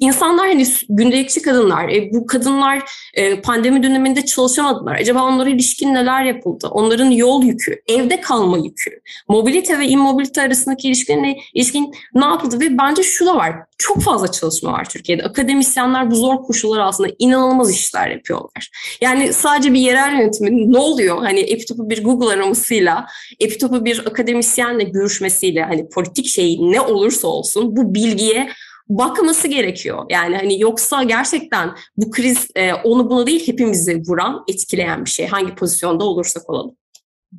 insanlar hani gündelikçi kadınlar, e, bu kadınlar e, pandemi döneminde çalışamadılar. Acaba onlara ilişkin neler yapıldı? Onların yol yükü, evde kalma yükü, mobilite ve immobilite arasındaki ilişkin ilişkin ne yapıldı? Ve bence şu da var, çok fazla çalışma var Türkiye'de. Akademisyenler bu zor koşullar altında inanılmaz işler yapıyorlar. Yani sadece bir yerel yönetimin ne oluyor? Hani Epitop'u bir Google aramasıyla, Epitop'u bir akademisyenle görüşmesiyle hani politik şey ne olursa olsun bu bilgiye bakması gerekiyor. Yani hani yoksa gerçekten bu kriz e, onu bunu değil hepimizi vuran, etkileyen bir şey. Hangi pozisyonda olursak olalım.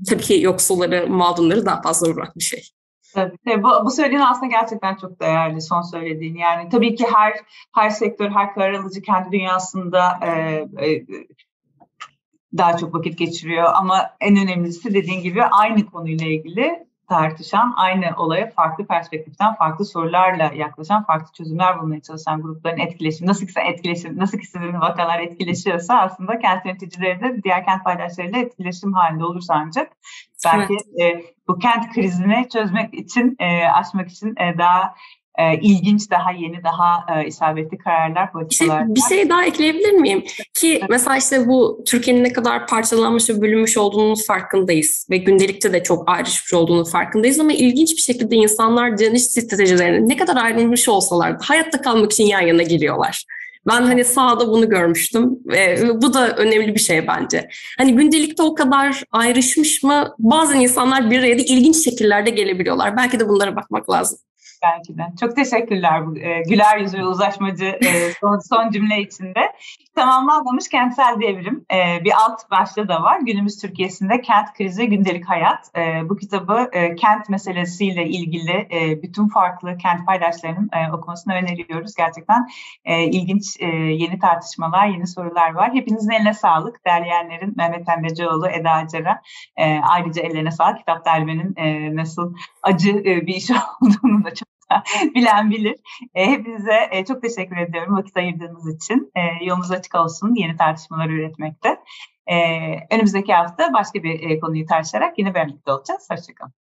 Tabii ki yoksulları, mağdurları daha fazla vuran bir şey. Tabii, tabii. Bu, bu söylediğin aslında gerçekten çok değerli son söylediğin. Yani tabii ki her her sektör, her karar alıcı kendi dünyasında e, e, daha çok vakit geçiriyor. Ama en önemlisi dediğin gibi aynı konuyla ilgili tartışan, aynı olaya farklı perspektiften, farklı sorularla yaklaşan, farklı çözümler bulmaya çalışan grupların etkileşimi, nasıl ki etkileşim, nasıl ki sizin vakalar etkileşiyorsa aslında kent yöneticileri de diğer kent paydaşlarıyla etkileşim halinde olursa ancak belki evet. e, bu kent krizini çözmek için, e, aşmak için e, daha e, ilginç, daha yeni, daha e, isabetli kararlar, politikalar. İşte bir şey daha ekleyebilir miyim? Ki mesela işte bu Türkiye'nin ne kadar parçalanmış ve bölünmüş olduğunun farkındayız ve gündelikte de çok ayrışmış olduğunun farkındayız ama ilginç bir şekilde insanlar direniş stratejilerine ne kadar ayrılmış olsalar hayatta kalmak için yan yana geliyorlar. Ben hani sahada bunu görmüştüm ve bu da önemli bir şey bence. Hani gündelikte o kadar ayrışmış mı? Bazen insanlar bir araya da ilginç şekillerde gelebiliyorlar. Belki de bunlara bakmak lazım. Belki de. Çok teşekkürler bu e, güler yüzlü uzlaşmacı e, son, son cümle içinde. Tamamlanmamış kentsel devrim. E, bir alt başlığı da var. Günümüz Türkiye'sinde kent krizi, gündelik hayat. E, bu kitabı e, kent meselesiyle ilgili e, bütün farklı kent paydaşlarının e, okumasını öneriyoruz. Gerçekten e, ilginç e, yeni tartışmalar, yeni sorular var. Hepinizin eline sağlık. Derleyenlerin Mehmet Pembecioğlu, Eda Acar'a e, ayrıca ellerine sağlık. Kitap derlemenin e, nasıl acı e, bir iş olduğunu da çok bilen bilir. E, hepinize e, çok teşekkür ediyorum vakit ayırdığınız için. E, yolunuz açık olsun yeni tartışmalar üretmekte. E, önümüzdeki hafta başka bir e, konuyu tartışarak yine birlikte olacağız. Hoşçakalın.